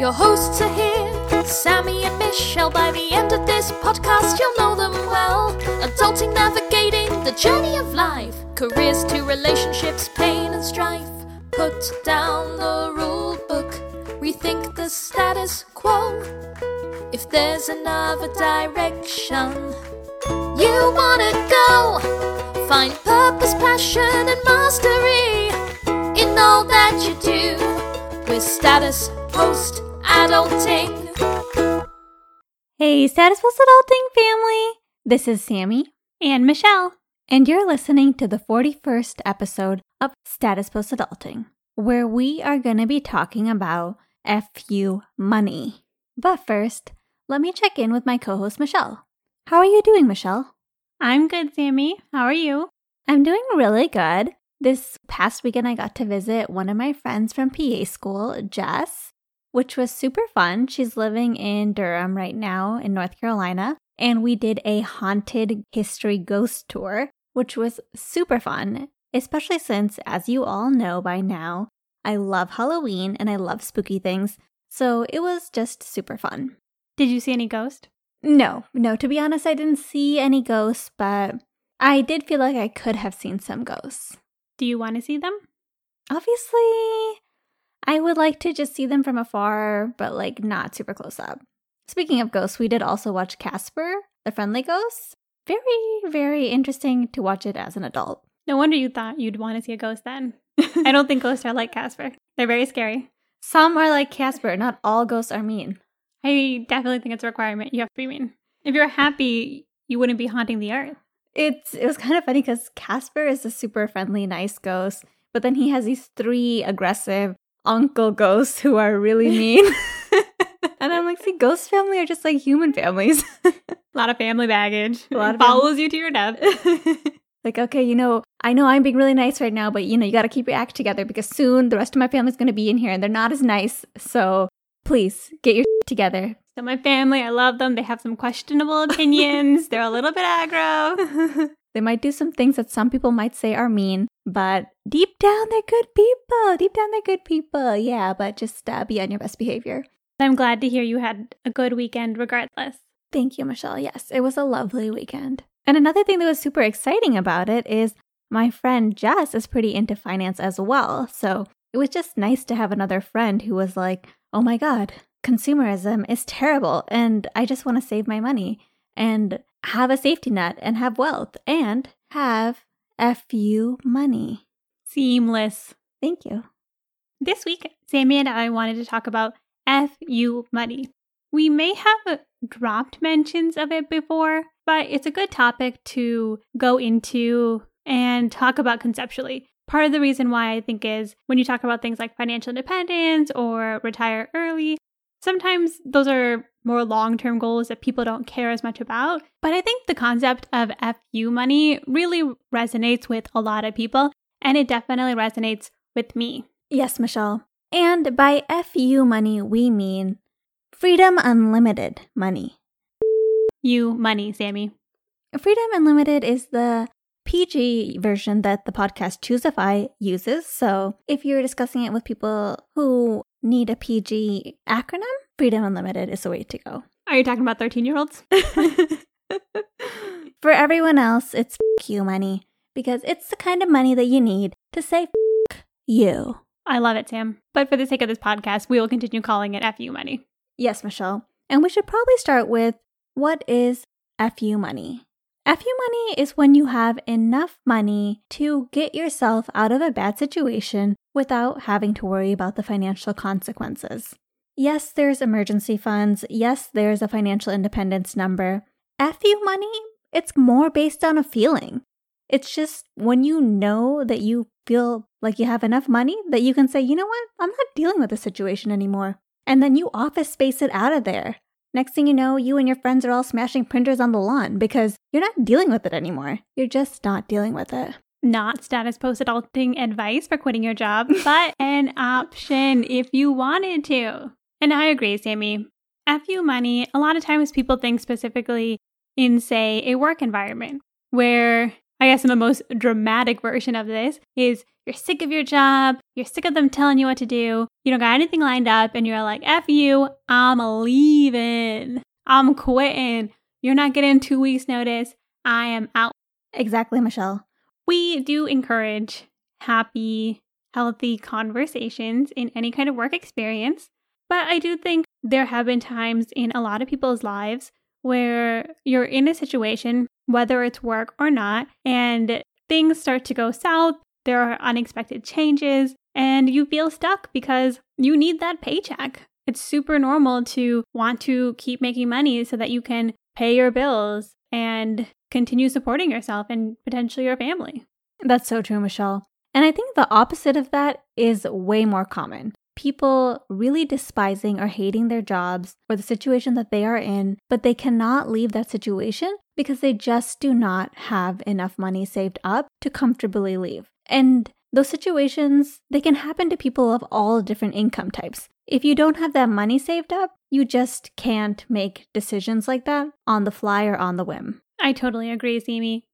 Your hosts are here, Sammy and Michelle. By the end of this podcast, you'll know them well. Adulting, navigating the journey of life, careers to relationships, pain and strife. Put down the rule book, rethink the status quo. If there's another direction you wanna go, find purpose, passion, and mastery in all that you do with status post adulting. Hey, Status Post Adulting family! This is Sammy and Michelle. and you're listening to the 41st episode of Status Post Adulting, where we are going to be talking about FU money. But first, let me check in with my co host, Michelle. How are you doing, Michelle? I'm good, Sammy. How are you? I'm doing really good. This past weekend, I got to visit one of my friends from PA school, Jess, which was super fun. She's living in Durham right now in North Carolina. And we did a haunted history ghost tour, which was super fun, especially since, as you all know by now, I love Halloween and I love spooky things. So it was just super fun. Did you see any ghost? No, no, to be honest, I didn't see any ghosts, but I did feel like I could have seen some ghosts. Do you want to see them? Obviously, I would like to just see them from afar, but like not super close up. Speaking of ghosts, we did also watch Casper, the friendly ghost. Very, very interesting to watch it as an adult. No wonder you thought you'd want to see a ghost then. I don't think ghosts are like Casper. They're very scary. Some are like Casper, not all ghosts are mean. I definitely think it's a requirement. You have to be mean. If you're happy, you wouldn't be haunting the earth. It's it was kind of funny because Casper is a super friendly, nice ghost, but then he has these three aggressive uncle ghosts who are really mean. and I'm like, see, ghost family are just like human families. A lot of family baggage. A lot of follows you to your death. like, okay, you know, I know I'm being really nice right now, but you know, you got to keep your act together because soon the rest of my family's going to be in here and they're not as nice. So please get your together. So my family, I love them. They have some questionable opinions. They're a little bit aggro. They might do some things that some people might say are mean, but deep down they're good people. Deep down they're good people. Yeah, but just uh, be on your best behavior. I'm glad to hear you had a good weekend regardless. Thank you, Michelle. Yes, it was a lovely weekend. And another thing that was super exciting about it is my friend Jess is pretty into finance as well. So it was just nice to have another friend who was like, oh my God, consumerism is terrible and I just want to save my money and have a safety net and have wealth and have FU money. Seamless. Thank you. This week, Sammy and I wanted to talk about FU money. We may have dropped mentions of it before, but it's a good topic to go into and talk about conceptually. Part of the reason why I think is when you talk about things like financial independence or retire early, sometimes those are more long term goals that people don't care as much about. But I think the concept of FU money really resonates with a lot of people, and it definitely resonates with me. Yes, Michelle. And by FU money, we mean Freedom Unlimited money. You money, Sammy. Freedom Unlimited is the PG version that the podcast ChooseFI uses. So if you're discussing it with people who need a PG acronym, Freedom Unlimited is the way to go. Are you talking about 13 year olds? For everyone else, it's f- you money because it's the kind of money that you need to say f- you. I love it, Sam. But for the sake of this podcast, we will continue calling it FU money. Yes, Michelle. And we should probably start with what is FU money? FU money is when you have enough money to get yourself out of a bad situation without having to worry about the financial consequences. Yes, there's emergency funds. Yes, there's a financial independence number. FU money, it's more based on a feeling. It's just when you know that you feel like you have enough money that you can say, you know what, I'm not dealing with this situation anymore. And then you office space it out of there. Next thing you know, you and your friends are all smashing printers on the lawn because you're not dealing with it anymore. You're just not dealing with it. Not status post adulting advice for quitting your job, but an option if you wanted to. And I agree, Sammy. F you money, a lot of times people think specifically in, say, a work environment where I guess in the most dramatic version of this is you're sick of your job, you're sick of them telling you what to do, you don't got anything lined up, and you're like, F you, I'm leaving. I'm quitting. You're not getting two weeks' notice. I am out. Exactly, Michelle. We do encourage happy, healthy conversations in any kind of work experience. But I do think there have been times in a lot of people's lives where you're in a situation, whether it's work or not, and things start to go south. There are unexpected changes, and you feel stuck because you need that paycheck. It's super normal to want to keep making money so that you can pay your bills and continue supporting yourself and potentially your family. That's so true, Michelle. And I think the opposite of that is way more common. People really despising or hating their jobs or the situation that they are in, but they cannot leave that situation because they just do not have enough money saved up to comfortably leave. And those situations, they can happen to people of all different income types. If you don't have that money saved up, you just can't make decisions like that on the fly or on the whim. I totally agree, Sammy.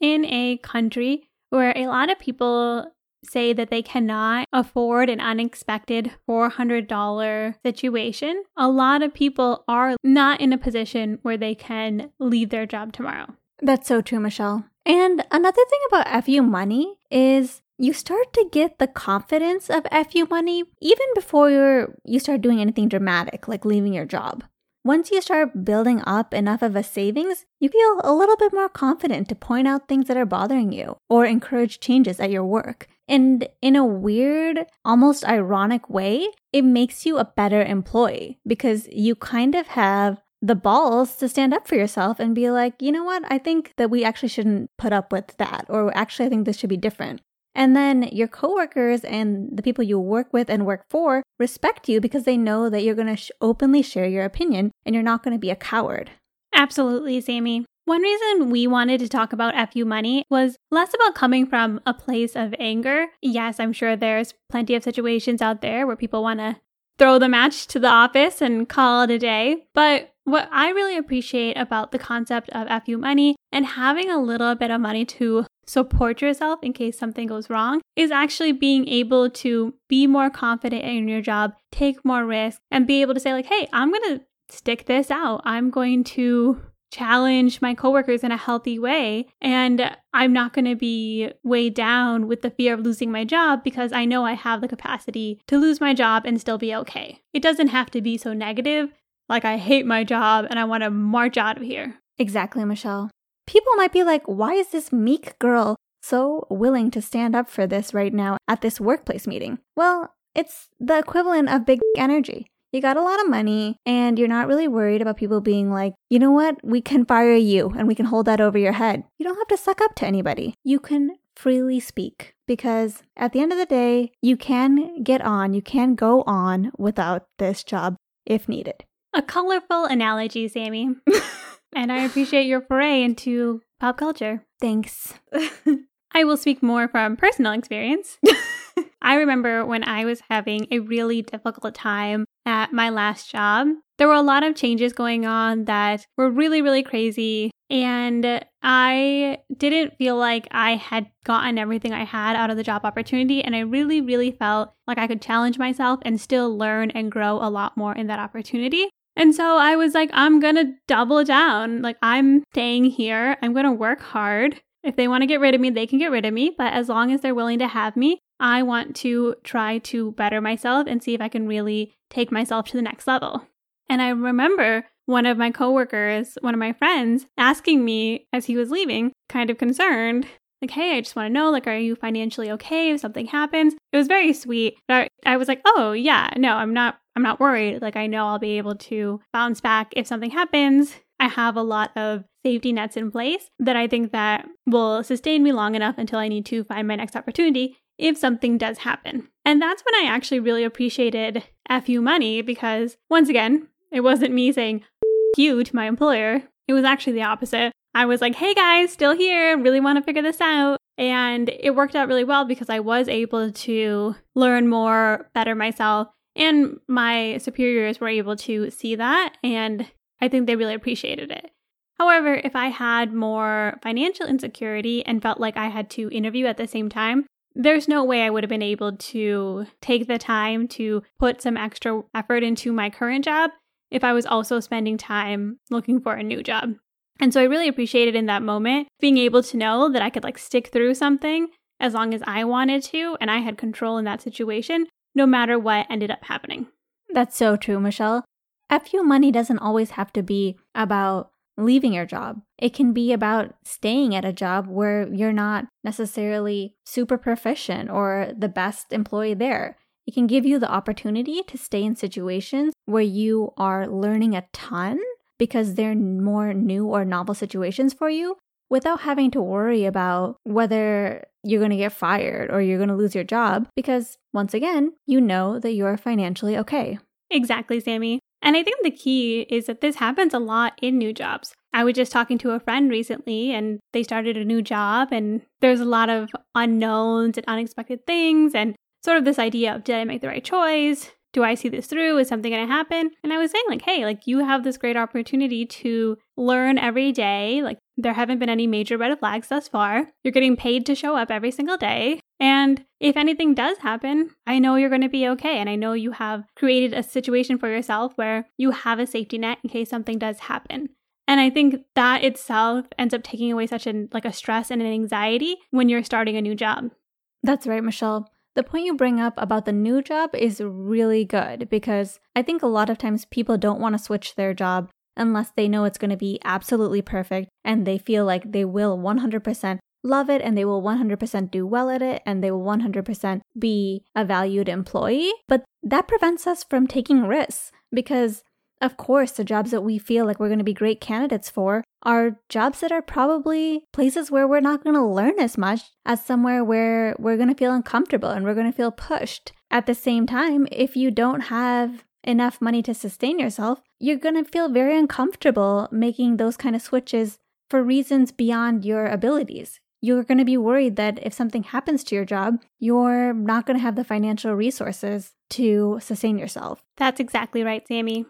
In a country where a lot of people say that they cannot afford an unexpected $400 situation, a lot of people are not in a position where they can leave their job tomorrow. That's so true, Michelle. And another thing about FU money is you start to get the confidence of FU money even before you're, you start doing anything dramatic like leaving your job. Once you start building up enough of a savings, you feel a little bit more confident to point out things that are bothering you or encourage changes at your work. And in a weird, almost ironic way, it makes you a better employee because you kind of have the balls to stand up for yourself and be like, you know what, I think that we actually shouldn't put up with that, or actually, I think this should be different. And then your coworkers and the people you work with and work for respect you because they know that you're going to sh- openly share your opinion and you're not going to be a coward. Absolutely, Sammy. One reason we wanted to talk about FU money was less about coming from a place of anger. Yes, I'm sure there's plenty of situations out there where people want to throw the match to the office and call it a day. But what I really appreciate about the concept of FU money and having a little bit of money to support yourself in case something goes wrong is actually being able to be more confident in your job, take more risk, and be able to say, like, hey, I'm going to stick this out. I'm going to challenge my coworkers in a healthy way. And I'm not going to be weighed down with the fear of losing my job because I know I have the capacity to lose my job and still be okay. It doesn't have to be so negative, like I hate my job and I want to march out of here. Exactly, Michelle. People might be like, why is this meek girl so willing to stand up for this right now at this workplace meeting? Well, it's the equivalent of big energy you got a lot of money and you're not really worried about people being like, you know what, we can fire you and we can hold that over your head. You don't have to suck up to anybody. You can freely speak because at the end of the day, you can get on, you can go on without this job if needed. A colorful analogy, Sammy. and I appreciate your foray into pop culture. Thanks. I will speak more from personal experience. I remember when I was having a really difficult time at my last job. There were a lot of changes going on that were really, really crazy. And I didn't feel like I had gotten everything I had out of the job opportunity. And I really, really felt like I could challenge myself and still learn and grow a lot more in that opportunity. And so I was like, I'm going to double down. Like, I'm staying here. I'm going to work hard. If they want to get rid of me, they can get rid of me. But as long as they're willing to have me, I want to try to better myself and see if I can really take myself to the next level. And I remember one of my coworkers, one of my friends, asking me as he was leaving, kind of concerned, like, hey, I just want to know, like, are you financially okay if something happens? It was very sweet. I, I was like, oh yeah, no, I'm not I'm not worried. Like I know I'll be able to bounce back if something happens. I have a lot of safety nets in place that I think that will sustain me long enough until I need to find my next opportunity if something does happen. And that's when I actually really appreciated FU money because, once again, it wasn't me saying you to my employer. It was actually the opposite. I was like, hey guys, still here, really want to figure this out. And it worked out really well because I was able to learn more, better myself, and my superiors were able to see that. And I think they really appreciated it. However, if I had more financial insecurity and felt like I had to interview at the same time, there's no way I would have been able to take the time to put some extra effort into my current job if I was also spending time looking for a new job. And so I really appreciated in that moment being able to know that I could like stick through something as long as I wanted to and I had control in that situation, no matter what ended up happening. That's so true, Michelle. FU money doesn't always have to be about leaving your job. It can be about staying at a job where you're not necessarily super proficient or the best employee there. It can give you the opportunity to stay in situations where you are learning a ton because they're more new or novel situations for you without having to worry about whether you're going to get fired or you're going to lose your job because, once again, you know that you're financially okay. Exactly, Sammy. And I think the key is that this happens a lot in new jobs. I was just talking to a friend recently and they started a new job and there's a lot of unknowns and unexpected things and sort of this idea of did I make the right choice? Do I see this through? Is something going to happen? And I was saying, like, hey, like you have this great opportunity to learn every day. Like, there haven't been any major red flags thus far. You're getting paid to show up every single day. And if anything does happen, I know you're going to be okay. And I know you have created a situation for yourself where you have a safety net in case something does happen. And I think that itself ends up taking away such an like a stress and an anxiety when you're starting a new job. That's right, Michelle. The point you bring up about the new job is really good because I think a lot of times people don't want to switch their job unless they know it's going to be absolutely perfect and they feel like they will 100% love it and they will 100% do well at it and they will 100% be a valued employee. But that prevents us from taking risks because, of course, the jobs that we feel like we're going to be great candidates for are jobs that are probably places where we're not going to learn as much as somewhere where we're going to feel uncomfortable and we're going to feel pushed. At the same time, if you don't have enough money to sustain yourself, you're going to feel very uncomfortable making those kind of switches for reasons beyond your abilities you're going to be worried that if something happens to your job, you're not going to have the financial resources to sustain yourself. That's exactly right, Sammy.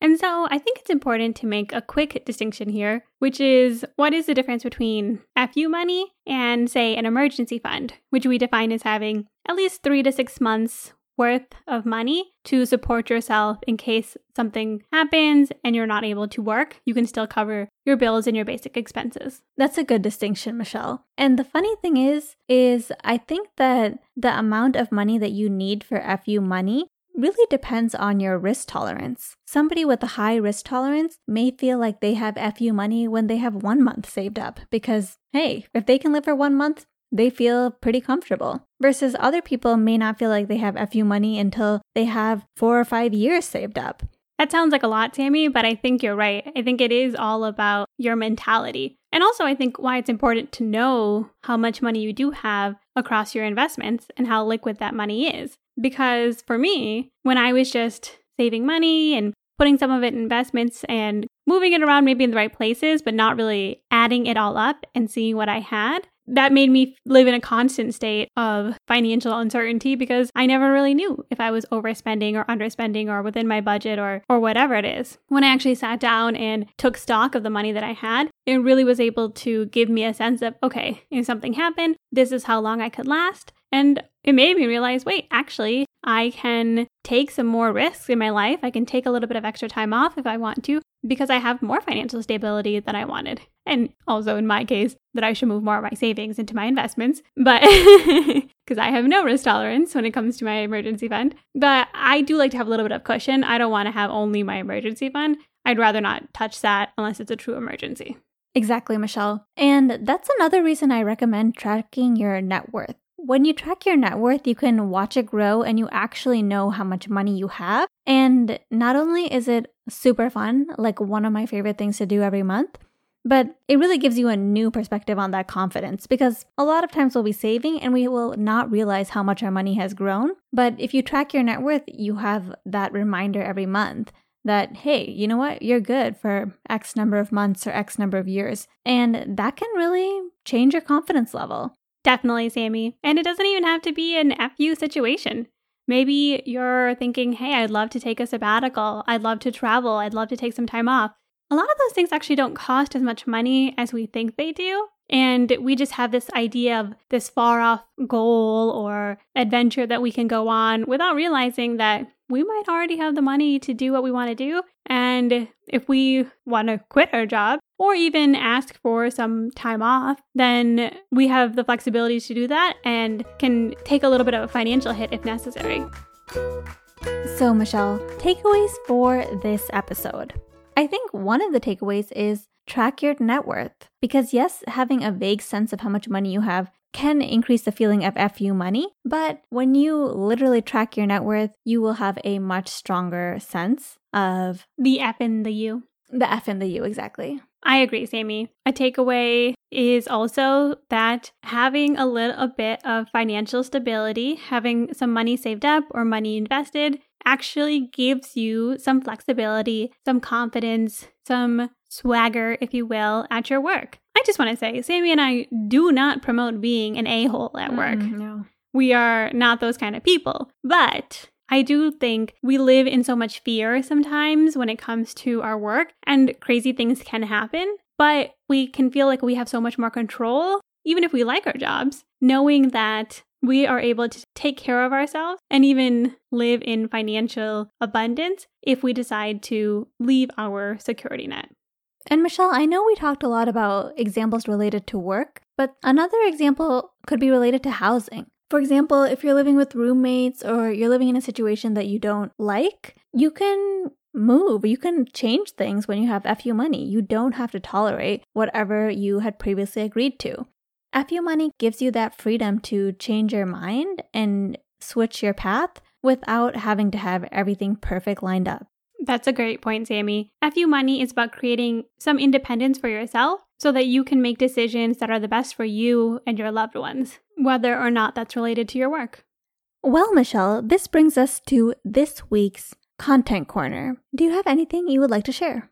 And so I think it's important to make a quick distinction here, which is what is the difference between FU money and, say, an emergency fund, which we define as having at least three to six months worth of money to support yourself in case something happens and you're not able to work. You can still cover your bills and your basic expenses. That's a good distinction, Michelle. And the funny thing is is I think that the amount of money that you need for FU money really depends on your risk tolerance. Somebody with a high risk tolerance may feel like they have FU money when they have one month saved up because, hey, if they can live for one month, they feel pretty comfortable. Versus other people may not feel like they have FU money until they have four or five years saved up. That sounds like a lot, Tammy, but I think you're right. I think it is all about your mentality. And also, I think why it's important to know how much money you do have across your investments and how liquid that money is. Because for me, when I was just saving money and putting some of it in investments and moving it around maybe in the right places, but not really adding it all up and seeing what I had, that made me live in a constant state of financial uncertainty because I never really knew if I was overspending or underspending or within my budget or or whatever it is. When I actually sat down and took stock of the money that I had, it really was able to give me a sense of okay, if something happened, this is how long I could last. And it made me realize wait, actually, I can take some more risks in my life. I can take a little bit of extra time off if I want to because I have more financial stability than I wanted. And also, in my case, that I should move more of my savings into my investments, but because I have no risk tolerance when it comes to my emergency fund. But I do like to have a little bit of cushion. I don't want to have only my emergency fund. I'd rather not touch that unless it's a true emergency. Exactly, Michelle. And that's another reason I recommend tracking your net worth. When you track your net worth, you can watch it grow and you actually know how much money you have. And not only is it super fun, like one of my favorite things to do every month, but it really gives you a new perspective on that confidence because a lot of times we'll be saving and we will not realize how much our money has grown. But if you track your net worth, you have that reminder every month that, hey, you know what? You're good for X number of months or X number of years. And that can really change your confidence level. Definitely, Sammy. And it doesn't even have to be an FU situation. Maybe you're thinking, hey, I'd love to take a sabbatical. I'd love to travel. I'd love to take some time off. A lot of those things actually don't cost as much money as we think they do. And we just have this idea of this far off goal or adventure that we can go on without realizing that we might already have the money to do what we want to do. And if we want to quit our job or even ask for some time off, then we have the flexibility to do that and can take a little bit of a financial hit if necessary. So, Michelle, takeaways for this episode. I think one of the takeaways is track your net worth. Because, yes, having a vague sense of how much money you have can increase the feeling of FU money, but when you literally track your net worth, you will have a much stronger sense of the F and the U. The F and the U, exactly. I agree, Sammy. A takeaway is also that having a little bit of financial stability, having some money saved up or money invested, actually gives you some flexibility, some confidence, some swagger, if you will, at your work. I just want to say, Sammy and I do not promote being an a hole at work. Mm, no. We are not those kind of people. But I do think we live in so much fear sometimes when it comes to our work, and crazy things can happen. But we can feel like we have so much more control, even if we like our jobs, knowing that we are able to take care of ourselves and even live in financial abundance if we decide to leave our security net. And Michelle, I know we talked a lot about examples related to work, but another example could be related to housing. For example, if you're living with roommates or you're living in a situation that you don't like, you can move. You can change things when you have FU money. You don't have to tolerate whatever you had previously agreed to. FU money gives you that freedom to change your mind and switch your path without having to have everything perfect lined up. That's a great point, Sammy. FU Money is about creating some independence for yourself so that you can make decisions that are the best for you and your loved ones, whether or not that's related to your work. Well, Michelle, this brings us to this week's Content Corner. Do you have anything you would like to share?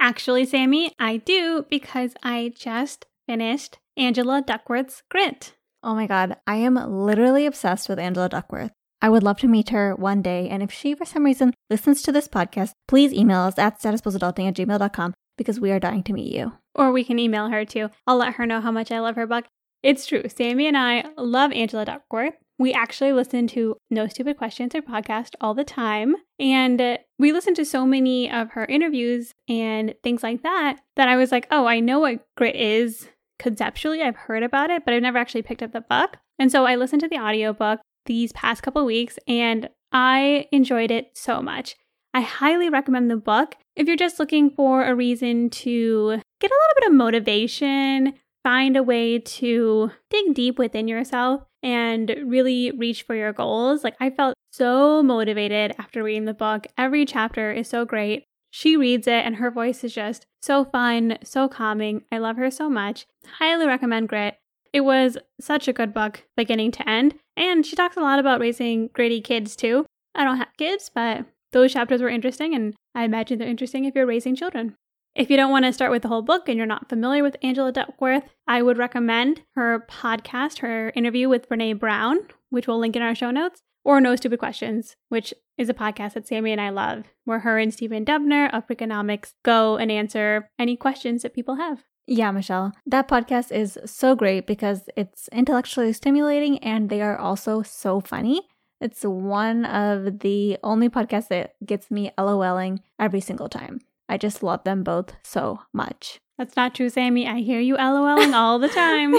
Actually, Sammy, I do because I just finished Angela Duckworth's Grit. Oh my god, I am literally obsessed with Angela Duckworth. I would love to meet her one day, and if she for some reason listens to this podcast, please email us at statusposadulting at gmail.com because we are dying to meet you. Or we can email her too. I'll let her know how much I love her book. It's true. Sammy and I love Angela Duckworth. We actually listen to No Stupid Questions, her podcast, all the time. And uh, we listen to so many of her interviews and things like that that I was like, oh, I know what grit is conceptually. I've heard about it, but I've never actually picked up the book. And so I listened to the audiobook these past couple weeks and I enjoyed it so much. I highly recommend the book if you're just looking for a reason to get a little bit of motivation, find a way to dig deep within yourself and really reach for your goals. Like, I felt so motivated after reading the book. Every chapter is so great. She reads it, and her voice is just so fun, so calming. I love her so much. Highly recommend Grit. It was such a good book, beginning to end. And she talks a lot about raising gritty kids too. I don't have kids, but those chapters were interesting, and I imagine they're interesting if you're raising children. If you don't want to start with the whole book and you're not familiar with Angela Duckworth, I would recommend her podcast, her interview with Brene Brown, which we'll link in our show notes, or No Stupid Questions, which is a podcast that Sammy and I love, where her and Stephen Dubner of Freakonomics go and answer any questions that people have. Yeah, Michelle. That podcast is so great because it's intellectually stimulating and they are also so funny. It's one of the only podcasts that gets me LOLing every single time. I just love them both so much. That's not true, Sammy. I hear you LOLing all the time.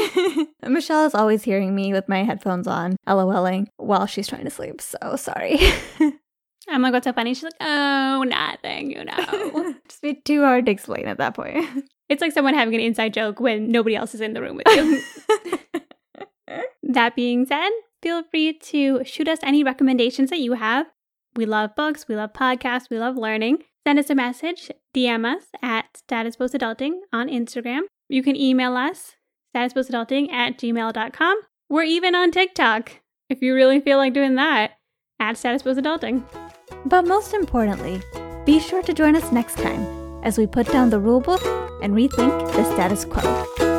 Michelle is always hearing me with my headphones on, LOLing while she's trying to sleep. So sorry. I'm like, what's so funny? She's like, oh, nothing, you know. Just be too hard to explain at that point. It's like someone having an inside joke when nobody else is in the room with you. that being said, feel free to shoot us any recommendations that you have. We love books, we love podcasts, we love learning. Send us a message, DM us at Status Post Adulting on Instagram. You can email us, statusposadulting at gmail.com. We're even on TikTok if you really feel like doing that at Status Post Adulting. But most importantly, be sure to join us next time as we put down the rulebook and rethink the status quo.